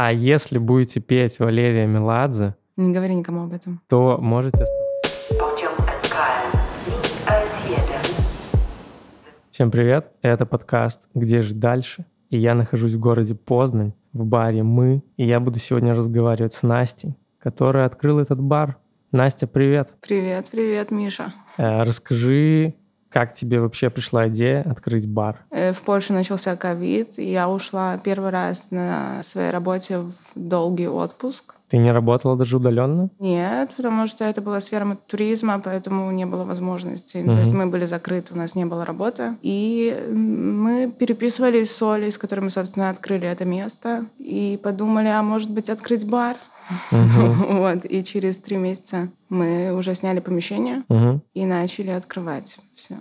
А если будете петь Валерия Меладзе, Не говори никому об этом. то можете... оставаться. Pociąg SKL S1. Всем привет, это подкаст «Где жить дальше?» И я нахожусь в городе Познань, в баре «Мы». И я буду сегодня разговаривать с Настей, которая открыла этот бар. Настя, привет. Привет, привет, Миша. Э, Расскажи, как тебе вообще пришла идея открыть бар? Э, В Польше начался ковид, и я ушла первый раз на своей работе в долгий отпуск. Ты не работала даже удаленно? Нет, потому что это была сфера туризма, поэтому не было возможности. Мгм. То есть мы были закрыты, у нас не было работы. И мы переписывались с Олей, с которой мы, собственно, открыли это место. И подумали, а может быть, открыть бар? Вот. И через три месяца мы уже сняли помещение Мгм. и начали открывать все.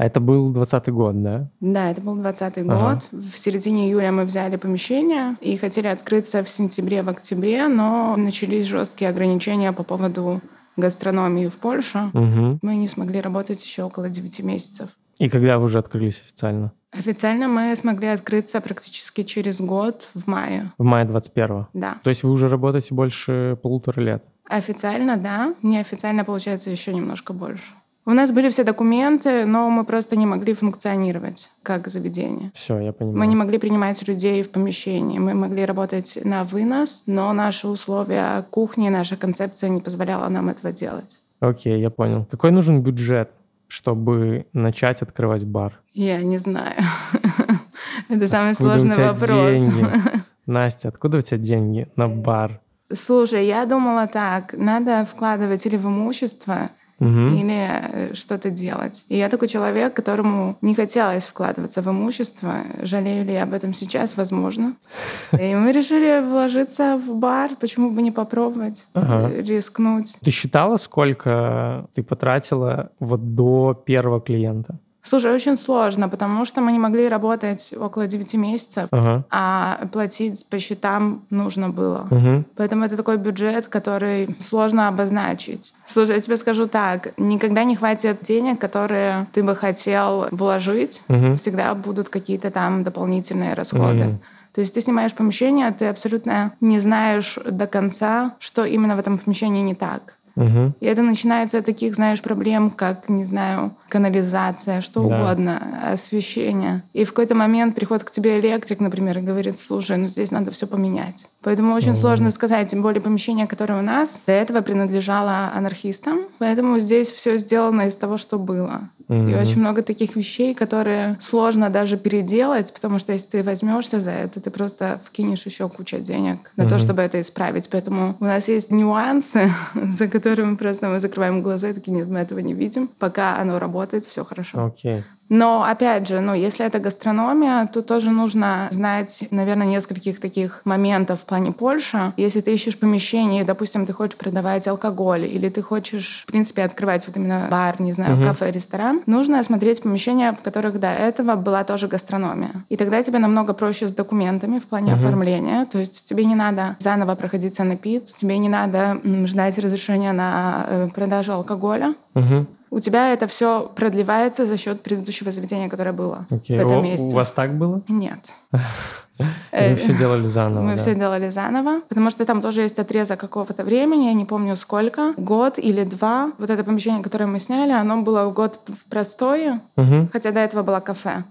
А это был двадцатый год, да? Да, это был двадцатый Ага. год. В середине июля мы взяли помещение и хотели открыться в сентябре, в октябре, но начались жесткие ограничения по поводу гастрономии в Польше. Мгм. Мы не смогли работать еще около 9 месяцев. И когда вы уже открылись официально? Официально мы смогли открыться практически через год, в мае. В мае 21 Да. То есть вы уже работаете больше полутора лет? Официально, да. Неофициально, получается, еще немножко больше. У нас были все документы, но мы просто не могли функционировать как заведение. Все, я понимаю. Мы не могли принимать людей в помещении. Мы могли работать на вынос, но наши условия кухни, наша концепция не позволяла нам этого делать. Окей, я понял. Какой нужен бюджет, чтобы начать открывать бар? Я не знаю. Это самый сложный вопрос. Настя, откуда у тебя деньги на бар? Слушай, я думала так, надо вкладывать или в имущество, Мгм. или э, что-то делать. И я такой человек, которому не хотелось вкладываться в имущество. Жалею ли я об этом сейчас? Возможно. И мы решили вложиться в бар. Почему бы не попробовать, Ага. э, рискнуть? Ты считала, сколько ты потратила вот до первого клиента? Слушай, очень сложно, потому что мы не могли работать около 9 месяцев, Ага. а платить по счетам нужно было. Мгм. Поэтому это такой бюджет, который сложно обозначить. Слушай, я тебе скажу так, никогда не хватит денег, которые ты бы хотел вложить. Мгм. Всегда будут какие-то там дополнительные расходы. Мгм. То есть ты снимаешь помещение, ты абсолютно не знаешь до конца, что именно в этом помещении не так. Мгм. И это начинается от таких, знаешь, проблем, как, не знаю, канализация, что Да. угодно, освещение. И в какой-то момент приходит к тебе электрик, например, и говорит, слушай, ну здесь надо все поменять. Поэтому очень сложно сказать, тем более помещение, которое у нас, до этого принадлежало анархистам, поэтому здесь все сделано из того, что было. И Мгм. очень много таких вещей, которые сложно даже переделать, потому что если ты возьмешься за это, ты просто вкинешь еще кучу денег на то, Мгм. чтобы это исправить. Поэтому у нас есть нюансы, за которыми просто мы закрываем глаза и такие, нет, мы этого не видим. Пока оно работает, все хорошо. Окей. Но, опять же, ну, если это гастрономия, то тоже нужно знать, наверное, нескольких таких моментов в плане Польши. Если ты ищешь помещение, допустим, ты хочешь продавать алкоголь, или ты хочешь, в принципе, открывать вот именно бар, не знаю, Мгм. кафе, ресторан, нужно осмотреть помещения, в которых до этого была тоже гастрономия. И тогда тебе намного проще с документами в плане Мгм. оформления. То есть тебе не надо заново проходить санэпид, тебе не надо ждать разрешения на э, продажу алкоголя. Мгм. У тебя это все продлевается за счет предыдущего заведения, которое было Окей. в этом месте. У вас так было? Нет. Э, все делали заново, Мы да? все делали заново, потому что там тоже есть отрезок какого-то времени, я не помню сколько, год или два. Вот это помещение, которое мы сняли, оно было год в простое, хотя до этого было кафе.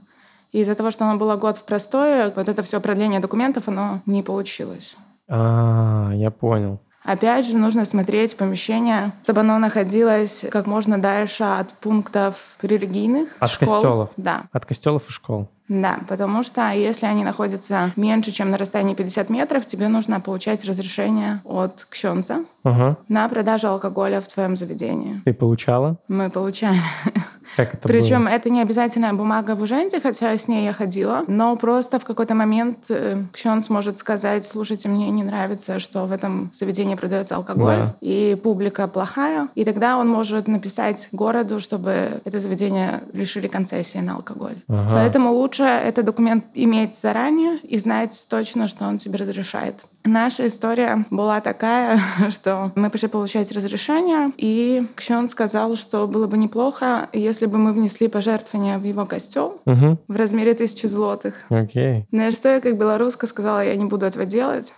И из-за того, что оно было год в простое, вот это все продление документов, оно не получилось. А, я понял. Опять же, нужно смотреть помещение, чтобы оно находилось как можно дальше от пунктов религийных, От школ. костелов. Да, От костелов и школ. да, потому что если они находятся меньше, чем на расстоянии 50 метров, тебе нужно получать разрешение от кщенца Ага. на продажу алкоголя в твоем заведении. Ты получала? Мы получали. Как это Причем было? это не обязательная бумага в Уженде, хотя с ней я ходила, но просто в какой-то момент э, кщенц может сказать, слушайте, мне не нравится, что в этом заведении продается алкоголь, Да. и публика плохая, и тогда он может написать городу, чтобы это заведение лишили концессии на алкоголь. Ага. Поэтому лучше этот документ иметь заранее и знать точно, что он тебе разрешает. Наша история была такая, что мы пошли получать разрешение, и Ксен сказал, что было бы неплохо, если бы мы внесли пожертвование в его костюм Угу. в размере тысячи злотых. Окей. На что я как белоруска сказала, я не буду этого делать.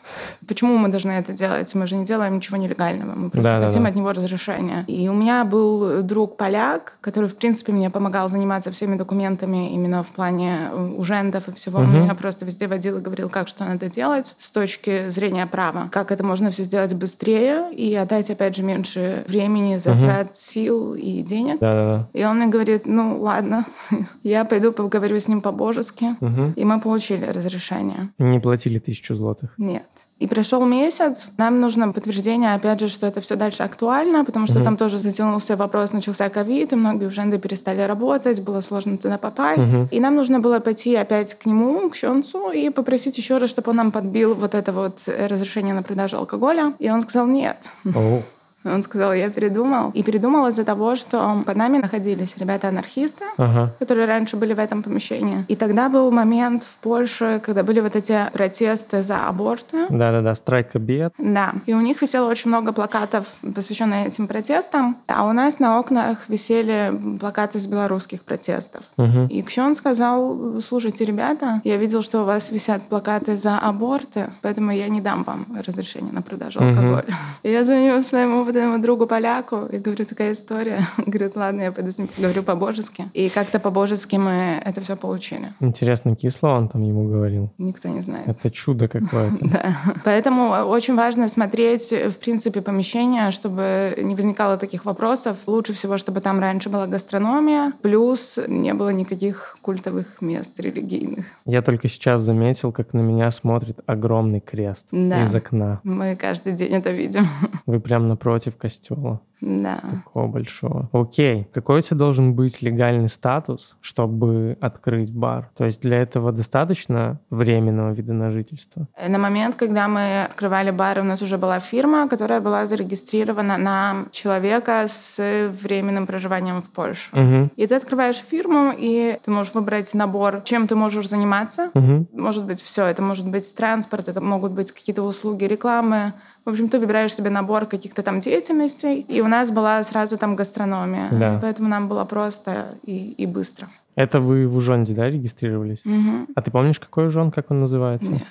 Почему мы должны это делать? Мы же не делаем ничего нелегального. Мы просто Да-да-да. хотим от него разрешения. И у меня был друг поляк, который, в принципе, мне помогал заниматься всеми документами именно в плане э, ужендов и всего. Мгм. Он меня просто везде водил и говорил, как что надо делать с точки зрения права. Как это можно все сделать быстрее и отдать, опять же, меньше времени, затрат, сил и денег. Да-да-да. И он мне говорит, ну ладно, я пойду поговорю с ним по-божески. Мгм. И мы получили разрешение. Не платили тысячу злотых. Нет. И прошел месяц, нам нужно подтверждение, опять же, что это все дальше актуально, потому что Мгм. там тоже затянулся вопрос, начался ковид, и многие уженды перестали работать, было сложно туда попасть. Мгм. И нам нужно было пойти опять к нему, к Щенцу, и попросить еще раз, чтобы он нам подбил вот это вот э, разрешение на продажу алкоголя. И он сказал нет. Оу. Он сказал, я передумал. И передумал из-за того, что под нами находились ребята-анархисты, Ага. которые раньше были в этом помещении. И тогда был момент в Польше, когда были вот эти протесты за аборты. Да-да-да, страйк обед. Да, и у них висело очень много плакатов, посвященных этим протестам, а у нас на окнах висели плакаты с белорусских протестов. Угу. И Ксен сказал, слушайте, ребята, я видел, что у вас висят плакаты за аборты, поэтому я не дам вам разрешение на продажу Мгм. алкоголя. И я звоню своему этому другу поляку и говорю, такая история. Говорит, ладно, я пойду с ним поговорю по-божески. И как-то по-божески мы это все получили. Интересно, кисло он там ему говорил. Никто не знает. Это чудо какое-то. Да. Поэтому очень важно смотреть, в принципе, помещение, чтобы не возникало таких вопросов. Лучше всего, чтобы там раньше была гастрономия, плюс не было никаких культовых мест религийных. Я только сейчас заметил, как на меня смотрит огромный крест Да. из окна. Мы каждый день это видим. Вы прям напротив костела. Да. Такого большого. Окей. Какой у тебя должен быть легальный статус, чтобы открыть бар? То есть для этого достаточно временного вида на жительство? На момент, когда мы открывали бар, у нас уже была фирма, которая была зарегистрирована на человека с временным проживанием в Польше. Угу. И ты открываешь фирму, и ты можешь выбрать набор, чем ты можешь заниматься. Угу. Может быть, все. Это может быть транспорт, это могут быть какие-то услуги рекламы. В общем, ты выбираешь себе набор каких-то там деятельностей. И у нас была сразу там гастрономия. Да. Поэтому нам было просто и, и быстро. Это вы в Ужонде, да, регистрировались? Мгм. А ты помнишь, какой Ужон, как он называется? Нет,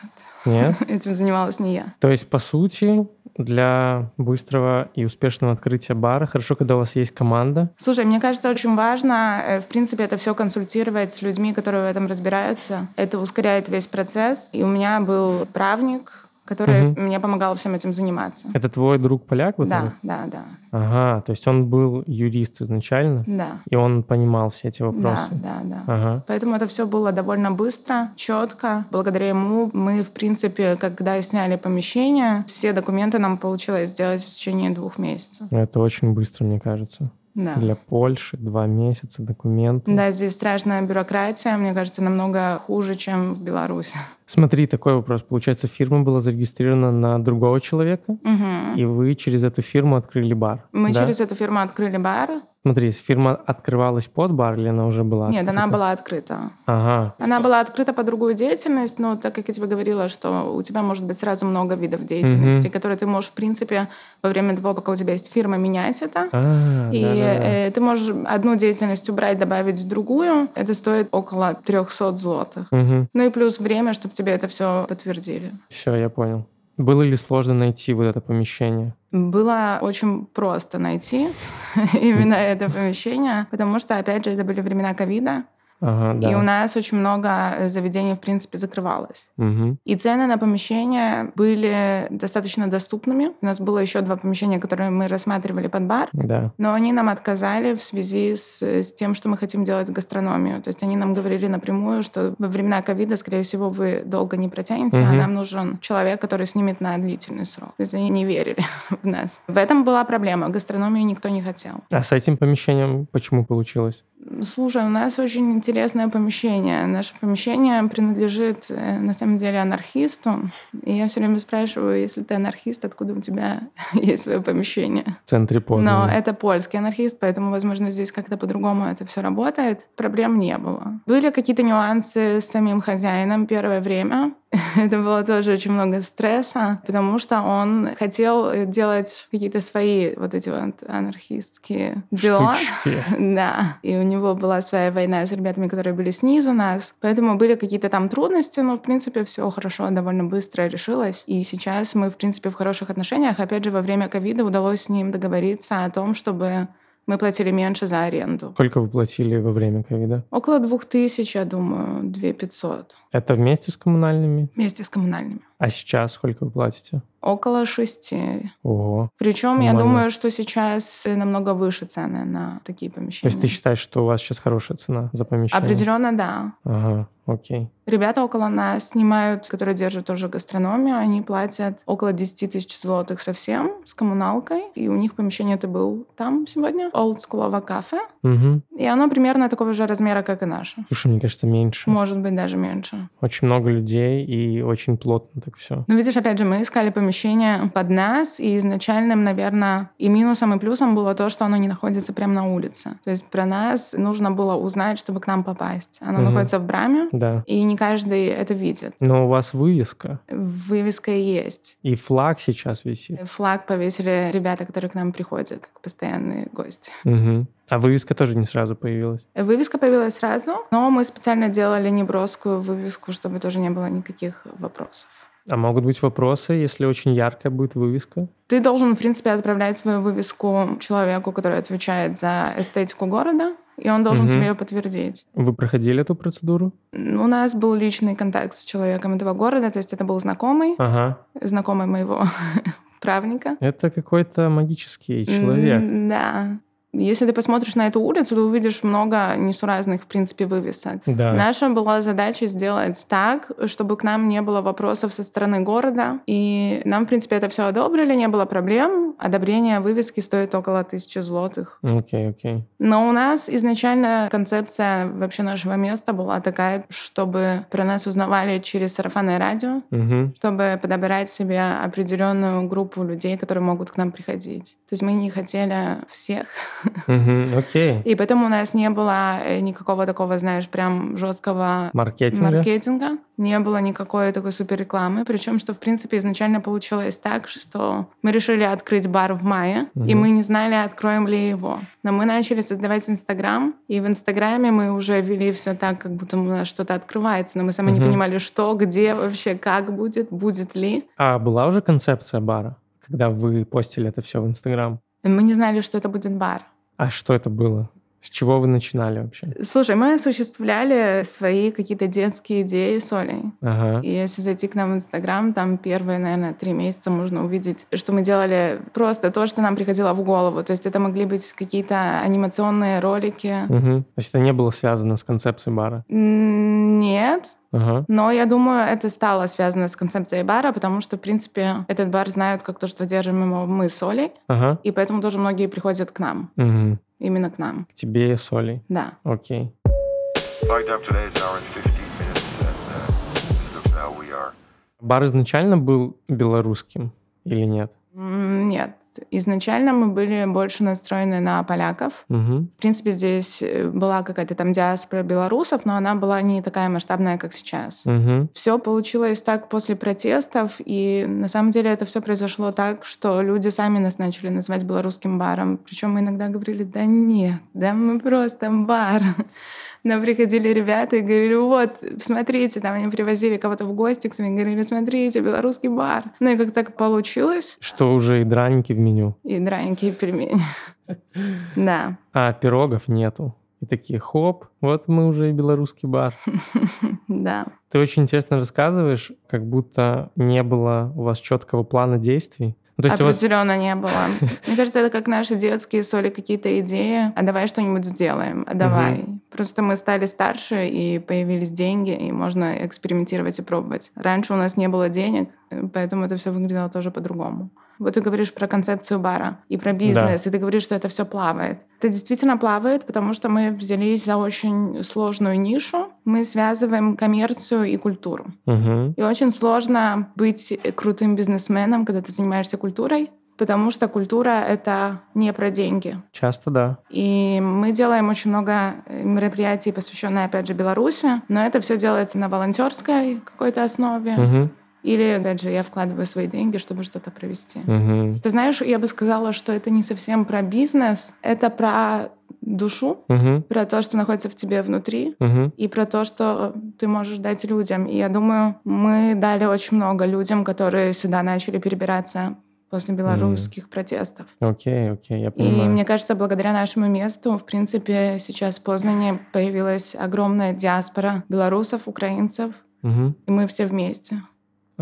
Нет? этим занималась не я. То есть, по сути, для быстрого и успешного открытия бара хорошо, когда у вас есть команда. Слушай, мне кажется, очень важно, э, в принципе, это все консультировать с людьми, которые в этом разбираются. Это ускоряет весь процесс. И у меня был правник, который Мгм. мне помогал всем этим заниматься. Это твой друг поляк? Вот Да, этот? да, да, Ага, то есть он был юрист изначально, да, и он понимал все эти да, вопросы. да, да. Ага. Поэтому это все было довольно быстро, четко. Благодаря ему мы, в принципе, когда сняли помещение, все документы нам получилось сделать в течение двух месяцев. Это очень быстро, мне кажется. Да. Для Польши два месяца документы. Да, здесь страшная бюрократия, мне кажется, намного хуже, чем в Беларуси. Смотри, такой вопрос. Получается, фирма была зарегистрирована на другого человека, Мгм. и вы через эту фирму открыли бар. Мы да? через эту фирму открыли бар. Смотри, если фирма открывалась под бар или она уже была Нет, она открыта? была открыта. Ага. Она была открыта под другую деятельность, но так как я тебе говорила, что у тебя может быть сразу много видов деятельности, Мгм. которые ты можешь, в принципе, во время того, пока у тебя есть фирма, менять это. А, И да-да-да. э, ты можешь одну деятельность убрать, добавить другую. Это стоит около 300 злотых. Мгм. Ну и плюс время, чтобы тебе это все подтвердили. Все, я понял. Было ли сложно найти вот это помещение? Было очень просто найти именно это помещение, потому что, опять же, это были времена ковида, Ага, да. и у нас очень много э, заведений, в принципе, закрывалось. Мгм. И цены на помещения были достаточно доступными. У нас было еще два помещения, которые мы рассматривали под бар. Да. Но они нам отказали в связи с, с тем, что мы хотим делать гастрономию. То есть они нам говорили напрямую, что во времена ковида, скорее всего, вы долго не протянете, а Мгм. нам нужен человек, который снимет на длительный срок. То есть они не верили в нас. В этом была проблема. Гастрономию никто не хотел. А с этим помещением почему получилось? Слушай, у нас очень интересное помещение. Наше помещение принадлежит, э, на самом деле, анархисту. И я все время спрашиваю, если ты анархист, откуда у тебя есть свое помещение? В центре Но Познани. это польский анархист, поэтому, возможно, здесь как-то по-другому это все работает. Проблем не было. Были какие-то нюансы с самим хозяином первое время. Это было тоже очень много стресса, потому что он хотел делать какие-то свои вот эти вот анархистские дела. Штучки. Да. И у него была своя война с ребятами, которые были снизу нас. Поэтому были какие-то там трудности, но, в принципе, все хорошо, довольно быстро решилось. И сейчас мы, в принципе, в хороших отношениях. Опять же, во время ковида удалось с ним договориться о том, чтобы мы платили меньше за аренду. Сколько вы платили во время ковида? Около двух тысяч, я думаю, две пятьсот. Это вместе с коммунальными? Вместе с коммунальными. А сейчас сколько вы платите? Около шести. Ого. Причем я Нормально. думаю, что сейчас намного выше цены на такие То помещения. есть ты считаешь, что у вас сейчас хорошая цена за помещение? Определенно, да. Ага, окей. Ребята около нас снимают, которые держат тоже гастрономию, они платят около 10 тысяч злотых совсем с коммуналкой. И у них помещение это был там сегодня, олдскулово кафе. Угу. И оно примерно такого же размера, как и наше. Слушай, мне кажется, меньше. Может быть, даже меньше. Очень много людей и очень плотно так все. Ну, видишь, опять же, мы искали помещение под нас, и изначальным, наверное, и минусом, и плюсом было то, что оно не находится прямо на улице. То есть про нас нужно было узнать, чтобы к нам попасть. Оно Мгм. находится в браме, Да. и не каждый это видит. Но у вас вывеска, Вывеска есть. и флаг сейчас висит. Флаг повесили ребята, которые к нам приходят, как постоянные гости. Мгм. А вывеска тоже не сразу появилась. Вывеска появилась сразу, но мы специально делали неброскую вывеску, чтобы тоже не было никаких вопросов. А могут быть вопросы, если очень яркая будет вывеска? Ты должен, в принципе, отправлять свою вывеску человеку, который отвечает за эстетику города, и он должен Мгм. тебе ее подтвердить. Вы проходили эту процедуру? У нас был личный контакт с человеком этого города, то есть это был знакомый, Ага. знакомый моего правника. Это какой-то магический человек. Да. Если ты посмотришь на эту улицу, ты увидишь много несуразных, в принципе, вывесок. Да. Наша была задача сделать так, чтобы к нам не было вопросов со стороны города. И нам, в принципе, это все одобрили, не было проблем. Одобрение вывески стоит около тысячи злотых. Окей, окей. Но у нас изначально концепция вообще нашего места была такая, чтобы про нас узнавали через сарафанное радио, Мгм. чтобы подобрать себе определенную группу людей, которые могут к нам приходить. То есть мы не хотели всех. Мгм. Окей. И поэтому у нас не было э, никакого такого, знаешь, прям жесткого Маркетинга? маркетинга. Не было никакой такой супер рекламы. Причем, что, в принципе, изначально получилось так, что мы решили открыть бар в мае, и Мгм. мы не знали, откроем ли его. Но мы начали создавать Инстаграм, и в Инстаграме мы уже вели все так, как будто у нас что-то открывается, но мы сами не Мгм. понимали, что, где вообще, как будет, будет ли. А была уже концепция бара, когда вы постили это все в Инстаграм? Мы не знали, что это будет бар. А что это было? С чего вы начинали вообще? Слушай, мы осуществляли свои какие-то детские идеи с Олей. Ага. И если зайти к нам в Инстаграм, там первые, наверное, три месяца можно увидеть, что мы делали просто то, что нам приходило в голову. То есть это могли быть какие-то анимационные ролики. Мгм. То есть это не было связано с концепцией бара? Нет, Ага. но я думаю, это стало связано с концепцией бара, потому что, в принципе, этот бар знают как то, что держим его мы с Олей, Ага. и поэтому тоже многие приходят к нам, Мгм. именно к нам. К тебе с Олей. Да. Окей. Flight time today is an hour and 15 minutes, and uh. Бар изначально был белорусским или нет? Нет. Изначально мы были больше настроены на поляков. Мгм. В принципе, здесь э, была какая-то там диаспора белорусов, но она была не такая масштабная, как сейчас. Мгм. Все получилось так после протестов, и на самом деле это все произошло так, что люди сами нас начали называть белорусским баром. Причем мы иногда говорили, да нет, да мы просто бар. Нам приходили ребята и говорили, вот, смотрите, там они привозили кого-то в гости к себе, говорили, смотрите, белорусский бар. Ну и как так получилось, Что уже и драники в меню. и драники, и пельмени. Да. А пирогов нету. И такие, хоп, вот мы уже и белорусский бар. Да. Ты очень интересно рассказываешь, как будто не было у вас четкого плана действий. Ну, то есть у вас... Определенно не было. Мне кажется, это как наши детские соли какие-то идеи. А давай что-нибудь сделаем. А давай. Просто мы стали старше, и появились деньги, и можно экспериментировать и пробовать. Раньше у нас не было денег, поэтому это все выглядело тоже по-другому. Вот ты говоришь про концепцию бара и про бизнес, и ты говоришь, что это все плавает. Это действительно плавает, потому что мы взялись за очень сложную нишу. Мы связываем коммерцию и культуру. Мгм. И очень сложно быть крутым бизнесменом, когда ты занимаешься культурой, потому что культура — это не про деньги. Часто да. И мы делаем очень много э, мероприятий, посвященных, опять же, Беларуси, но это все делается на волонтерской какой-то основе. Мгм. Или, опять же, я вкладываю свои деньги, чтобы что-то провести. Мгм. Ты знаешь, я бы сказала, что это не совсем про бизнес, это про душу, Мгм. про то, что находится в тебе внутри, Мгм. и про то, что ты можешь дать людям. И я думаю, мы дали очень много людям, которые сюда начали перебираться после белорусских протестов. Окей, окей, я И понимаю. мне кажется, благодаря нашему месту, в принципе, сейчас в Познане появилась огромная диаспора белорусов, украинцев, Мгм. и мы все вместе.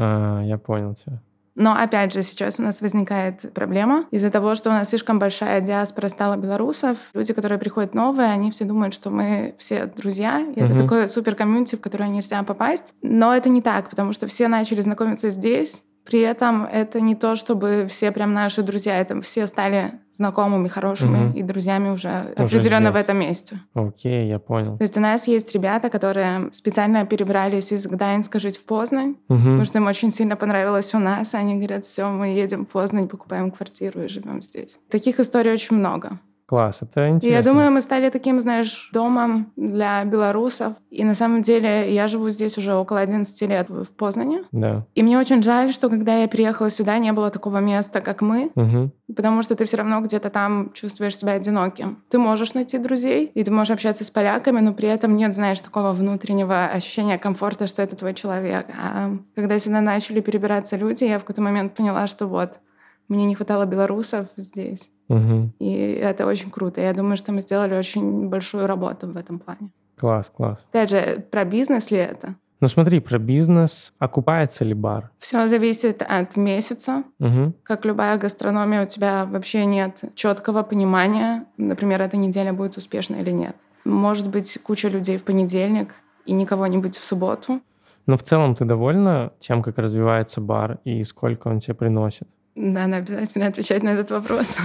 А, я понял тебя. Но опять же, сейчас у нас возникает проблема из-за того, что у нас слишком большая диаспора стала белорусов. Люди, которые приходят новые, они все думают, что мы все друзья. И это Мгм. такое супер комьюнити, в которое нельзя попасть. Но это не так, потому что все начали знакомиться здесь. При этом это не то, чтобы все прям наши друзья. Это все стали знакомыми, хорошими Мгм. и друзьями уже, Уже определенно в здесь. этом месте. Окей, я понял. То есть у нас есть ребята, которые специально перебрались из Гданьска жить в Познань, Мгм. Потому что им очень сильно понравилось у нас. Они говорят, все, мы едем в Познань, покупаем квартиру и живем здесь. Таких историй очень много. Класс, это И интересно. я думаю, мы стали таким, знаешь, домом для белорусов. И на самом деле я живу здесь уже около 11 лет в Познане. Да. И мне очень жаль, что когда я приехала сюда, не было такого места, как мы, Мгм. потому что ты все равно где-то там чувствуешь себя одиноким. Ты можешь найти друзей, и ты можешь общаться с поляками, но при этом нет, знаешь, такого внутреннего ощущения комфорта, что это твой человек. А когда сюда начали перебираться люди, я в какой-то момент поняла, что вот, мне не хватало белорусов здесь. Мгм. И это очень круто. Я думаю, что мы сделали очень большую работу в этом плане. Класс, класс. Опять же, про бизнес ли это? Ну смотри, про бизнес. Окупается ли бар? Все зависит от месяца. Мгм. Как любая гастрономия, у тебя вообще нет четкого понимания, например, эта неделя будет успешна или нет. Может быть куча людей в понедельник и никого не быть в субботу. Но в целом ты довольна тем, как развивается бар и сколько он тебе приносит? Надо обязательно отвечать на этот вопрос.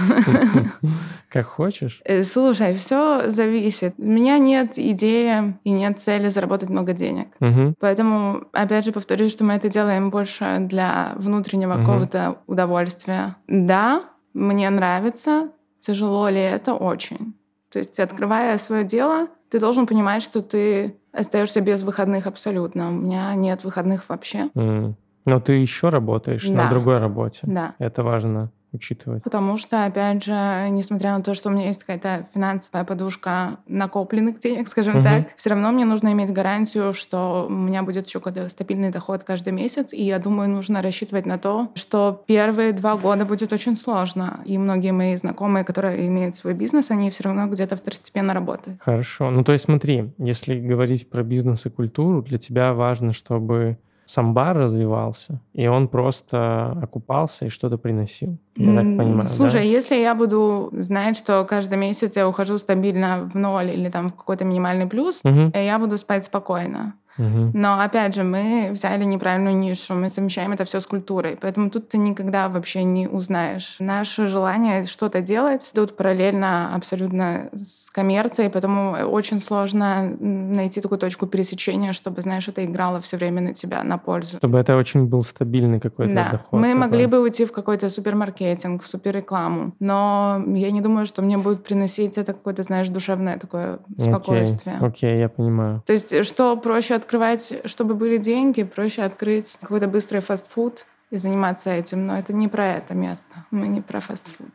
Как хочешь? Э, Слушай, все зависит. У меня нет идеи и нет цели заработать много денег. Мгм. Поэтому, опять же, повторюсь, что мы это делаем больше для внутреннего Мгм. какого-то удовольствия. Да, мне нравится. Тяжело ли это? Очень. То есть, открывая свое дело, ты должен понимать, что ты остаешься без выходных абсолютно. У меня нет выходных вообще. М. Но ты еще работаешь на Да. другой работе. Да. Это важно учитывать. Потому что, опять же, несмотря на то, что у меня есть какая-то финансовая подушка накопленных денег, скажем Мгм. так, все равно мне нужно иметь гарантию, что у меня будет еще какой-то стабильный доход каждый месяц. И я думаю, нужно рассчитывать на то, что первые два года будет очень сложно. И многие мои знакомые, которые имеют свой бизнес, они все равно где-то второстепенно работают. Хорошо. Ну, то есть смотри, если говорить про бизнес и культуру, для тебя важно, чтобы сам бар развивался, и он просто окупался и что-то приносил. Я так понимаю, Слушай, да? если я буду знать, что каждый месяц я ухожу стабильно в ноль или там в какой-то минимальный плюс, э, я буду спать спокойно. Но опять же, мы взяли неправильную нишу, мы совмещаем это все с культурой, поэтому тут ты никогда вообще не узнаешь. Наше желание что-то делать тут параллельно абсолютно с коммерцией, поэтому очень сложно найти такую точку пересечения, чтобы, знаешь, это играло все время на тебя, на пользу. Чтобы это очень был стабильный какой-то Да, доход. мы такой. могли бы уйти в какой-то супермаркетинг, в суперрекламу, но я не думаю, что мне будет приносить это какое-то, знаешь, душевное такое спокойствие. Окей, окей, я понимаю. То есть, что проще открывать, чтобы были деньги, проще открыть какой-то быстрый фастфуд и заниматься этим. Но это не про это место. Мы не про фастфуд.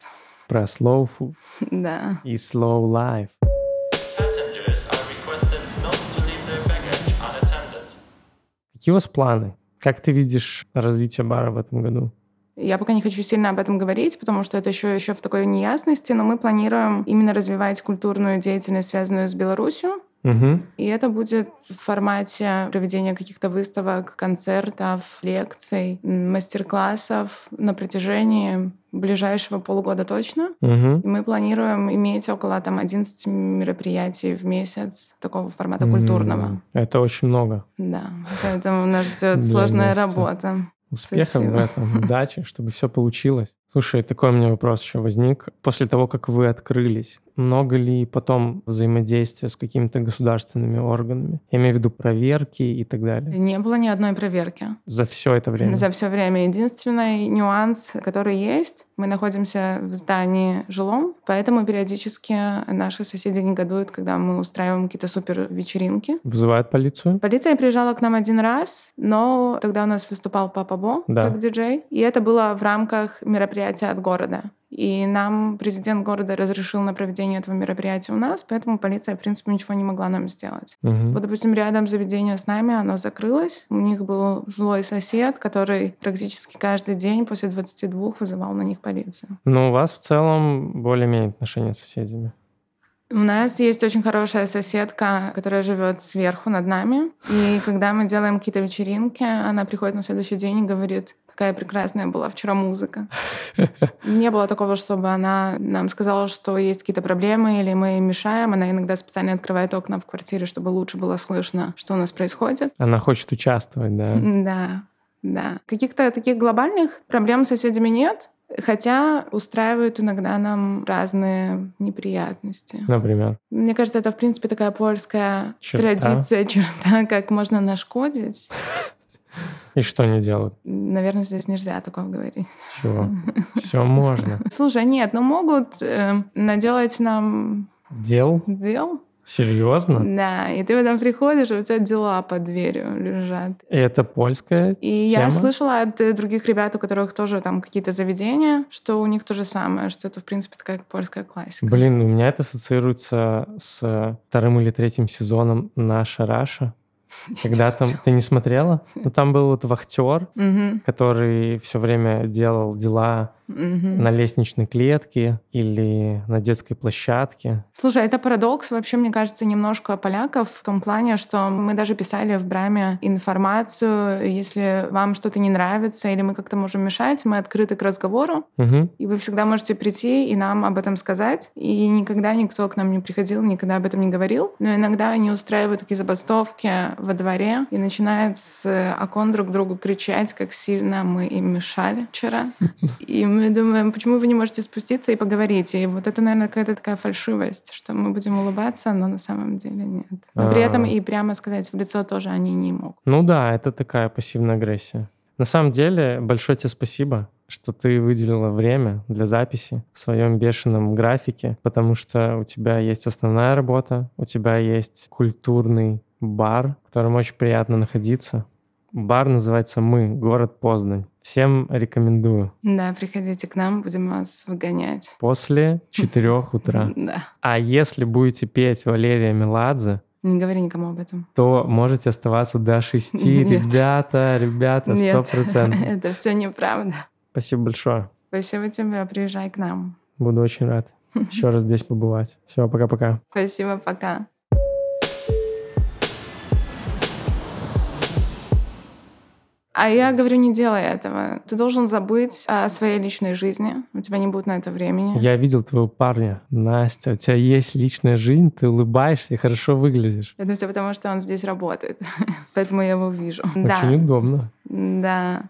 Про slow food Да. и slow life. Какие у вас планы? Как ты видишь развитие бара в этом году? Я пока не хочу сильно об этом говорить, потому что это еще, еще в такой неясности, но мы планируем именно развивать культурную деятельность, связанную с Беларусью. Мгм. И это будет в формате проведения каких-то выставок, концертов, лекций, мастер-классов на протяжении ближайшего полугода точно. Мгм. И мы планируем иметь около там 11 мероприятий в месяц такого формата культурного. Это очень много. Да, поэтому нас ждет сложная месяца. работа. Успехов Спасибо. в этом, удачи, чтобы все получилось. Слушай, такой у меня вопрос еще возник. После того, как вы открылись, много ли потом взаимодействия с какими-то государственными органами? Я имею в виду проверки и так далее. Не было ни одной проверки. За все это время? За все время. Единственный нюанс, который есть, мы находимся в здании жилом, поэтому периодически наши соседи негодуют, когда мы устраиваем какие-то супер вечеринки. Вызывают полицию? Полиция приезжала к нам один раз, но тогда у нас выступал Папа Бо Да. как диджей, и это было в рамках мероприятия от города. И нам президент города разрешил на проведение этого мероприятия у нас, поэтому полиция, в принципе, ничего не могла нам сделать. Мгм. Вот, допустим, рядом заведение с нами, оно закрылось. У них был злой сосед, который практически каждый день после 22 вызывал на них полицию. Но у вас в целом более-менее отношения с соседями. У нас есть очень хорошая соседка, которая живет сверху над нами. И когда мы делаем какие-то вечеринки, она приходит на следующий день и говорит, какая прекрасная была вчера музыка. Не было такого, чтобы она нам сказала, что есть какие-то проблемы или мы мешаем. Она иногда специально открывает окна в квартире, чтобы лучше было слышно, что у нас происходит. Она хочет участвовать, да. Да, да. Каких-то таких глобальных проблем с соседями нет. Хотя устраивают иногда нам разные неприятности. Например. Мне кажется, это, в принципе, такая польская Черта. традиция, черта, как можно нашкодить. И что они делают? Наверное, здесь нельзя такого говорить. Чего? Все можно. Слушай, нет, ну могут э, наделать нам Дел? дел. Серьезно? Да, и ты потом приходишь, и у тебя дела под дверью лежат. И это польская И тема? я слышала от э, других ребят, у которых тоже там какие-то заведения, что у них то же самое, что это, в принципе, такая польская классика. Блин, у меня это ассоциируется с вторым или третьим сезоном «Наша Раша». Когда там... Ты не смотрела? Ну, там был вот вахтер, который все время делал дела мгм. на лестничной клетке или на детской площадке. Слушай, это парадокс вообще, мне кажется, немножко поляков в том плане, что мы даже писали в Браме информацию, если вам что-то не нравится или мы как-то можем мешать, мы открыты к разговору, Мгм. и вы всегда можете прийти и нам об этом сказать. И никогда никто к нам не приходил, никогда об этом не говорил. Но иногда они устраивают такие забастовки во дворе и начинают с окон друг другу кричать, как сильно мы им мешали вчера. И мы думаем, почему вы не можете спуститься и поговорить? И вот это, наверное, какая-то такая фальшивость, что мы будем улыбаться, но на самом деле нет. Но при этом А. и прямо сказать в лицо тоже они не могут. Ну да, это такая пассивная агрессия. На самом деле, большое тебе спасибо, что ты выделила время для записи в своем бешеном графике, потому что у тебя есть основная работа, у тебя есть культурный бар, в котором очень приятно находиться. Бар называется «Мы», город Познань. Всем рекомендую. Да, приходите к нам, будем вас выгонять. После четырех утра. Да. А если будете петь Валерия Меладзе, Не говори никому об этом. то можете оставаться до шести. Ребята, ребята, сто процентов. это все неправда. Спасибо большое. Спасибо тебе, приезжай к нам. Буду очень рад еще раз здесь побывать. Все, пока-пока. Спасибо, пока. А я говорю, не делай этого. Ты должен забыть о своей личной жизни. У тебя не будет на это времени. Я видел твоего парня. Настя, у тебя есть личная жизнь, ты улыбаешься и хорошо выглядишь. Это все потому, что он здесь работает. Поэтому я его вижу. Да, Очень удобно. да.